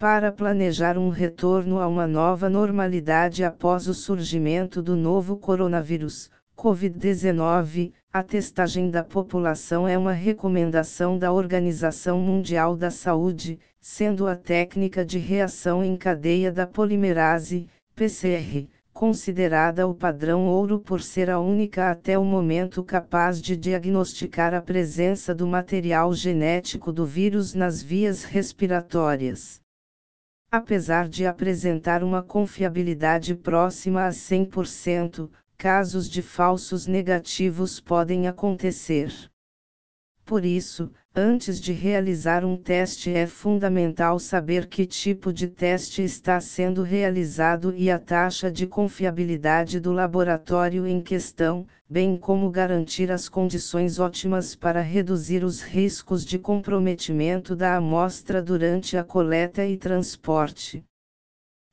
para planejar um retorno a uma nova normalidade após o surgimento do novo coronavírus, Covid-19, a testagem da população é uma recomendação da Organização Mundial da Saúde, sendo a técnica de reação em cadeia da polimerase, PCR, considerada o padrão ouro por ser a única até o momento capaz de diagnosticar a presença do material genético do vírus nas vias respiratórias. Apesar de apresentar uma confiabilidade próxima a 100%, casos de falsos negativos podem acontecer. Por isso, antes de realizar um teste é fundamental saber que tipo de teste está sendo realizado e a taxa de confiabilidade do laboratório em questão, bem como garantir as condições ótimas para reduzir os riscos de comprometimento da amostra durante a coleta e transporte.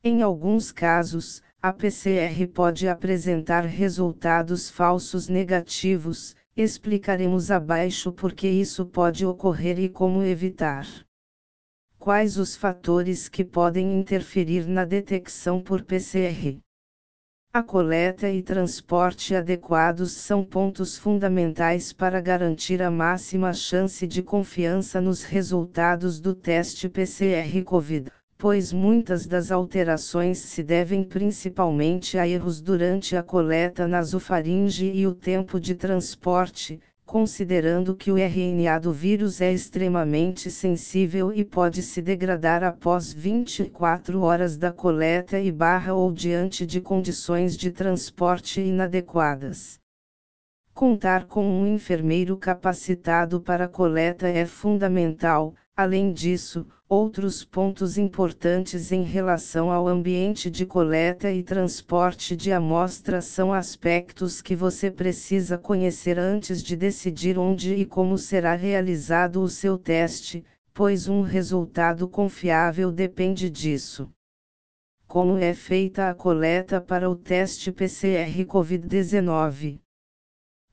Em alguns casos, a PCR pode apresentar resultados falsos negativos, Explicaremos abaixo por que isso pode ocorrer e como evitar. Quais os fatores que podem interferir na detecção por PCR? A coleta e transporte adequados são pontos fundamentais para garantir a máxima chance de confiança nos resultados do teste PCR COVID pois muitas das alterações se devem principalmente a erros durante a coleta nasofaringe e o tempo de transporte, considerando que o RNA do vírus é extremamente sensível e pode se degradar após 24 horas da coleta e barra ou diante de condições de transporte inadequadas. Contar com um enfermeiro capacitado para a coleta é fundamental, além disso, Outros pontos importantes em relação ao ambiente de coleta e transporte de amostras são aspectos que você precisa conhecer antes de decidir onde e como será realizado o seu teste, pois um resultado confiável depende disso. Como é feita a coleta para o teste PCR Covid-19?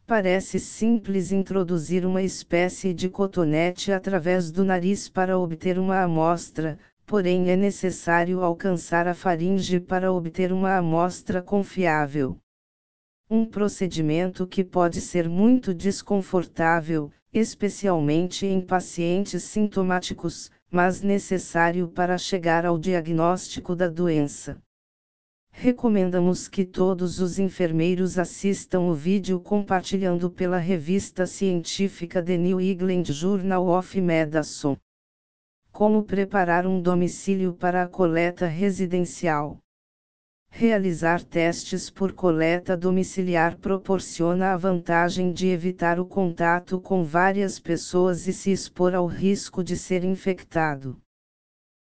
Parece simples introduzir uma espécie de cotonete através do nariz para obter uma amostra, porém é necessário alcançar a faringe para obter uma amostra confiável. Um procedimento que pode ser muito desconfortável, especialmente em pacientes sintomáticos, mas necessário para chegar ao diagnóstico da doença. Recomendamos que todos os enfermeiros assistam o vídeo compartilhando pela revista científica The New England Journal of Medicine. Como preparar um domicílio para a coleta residencial? Realizar testes por coleta domiciliar proporciona a vantagem de evitar o contato com várias pessoas e se expor ao risco de ser infectado.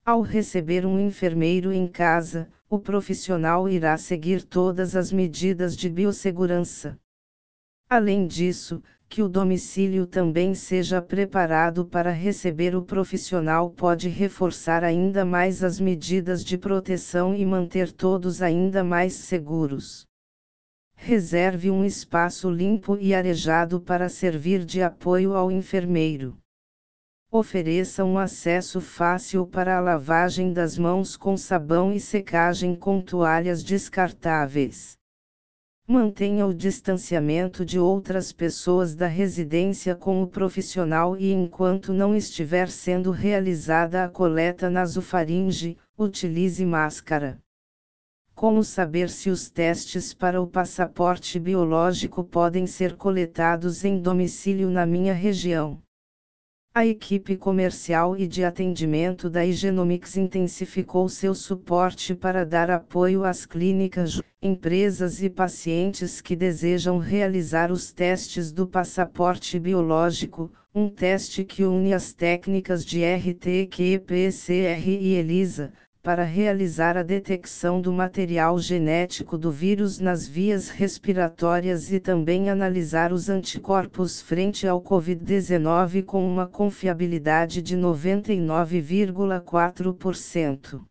Ao receber um enfermeiro em casa, o profissional irá seguir todas as medidas de biossegurança. Além disso, que o domicílio também seja preparado para receber o profissional pode reforçar ainda mais as medidas de proteção e manter todos ainda mais seguros. Reserve um espaço limpo e arejado para servir de apoio ao enfermeiro. Ofereça um acesso fácil para a lavagem das mãos com sabão e secagem com toalhas descartáveis. Mantenha o distanciamento de outras pessoas da residência com o profissional e enquanto não estiver sendo realizada a coleta nasofaringe, utilize máscara. Como saber se os testes para o passaporte biológico podem ser coletados em domicílio na minha região? A equipe comercial e de atendimento da Higienomics intensificou seu suporte para dar apoio às clínicas, empresas e pacientes que desejam realizar os testes do passaporte biológico, um teste que une as técnicas de RT-qPCR e ELISA, para realizar a detecção do material genético do vírus nas vias respiratórias e também analisar os anticorpos frente ao Covid-19 com uma confiabilidade de 99,4%.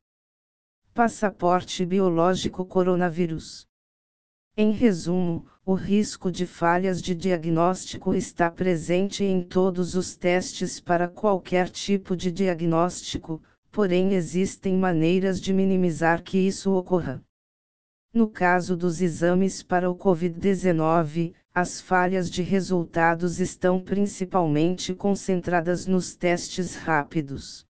Passaporte biológico coronavírus. Em resumo, o risco de falhas de diagnóstico está presente em todos os testes para qualquer tipo de diagnóstico, porém existem maneiras de minimizar que isso ocorra. No caso dos exames para o Covid-19, as falhas de resultados estão principalmente concentradas nos testes rápidos.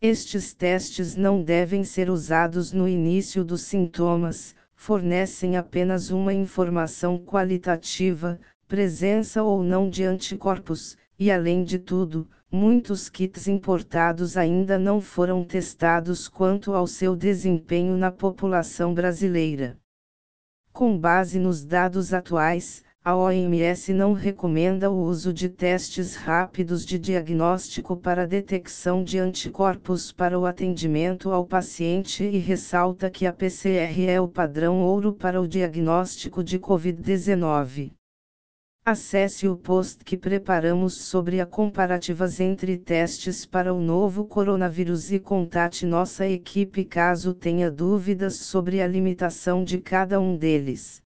Estes testes não devem ser usados no início dos sintomas, fornecem apenas uma informação qualitativa, presença ou não de anticorpos, e além de tudo, muitos kits importados ainda não foram testados quanto ao seu desempenho na população brasileira. Com base nos dados atuais, a OMS não recomenda o uso de testes rápidos de diagnóstico para detecção de anticorpos para o atendimento ao paciente e ressalta que a PCR é o padrão ouro para o diagnóstico de Covid-19. Acesse o post que preparamos sobre a comparativas entre testes para o novo coronavírus e contate nossa equipe caso tenha dúvidas sobre a limitação de cada um deles.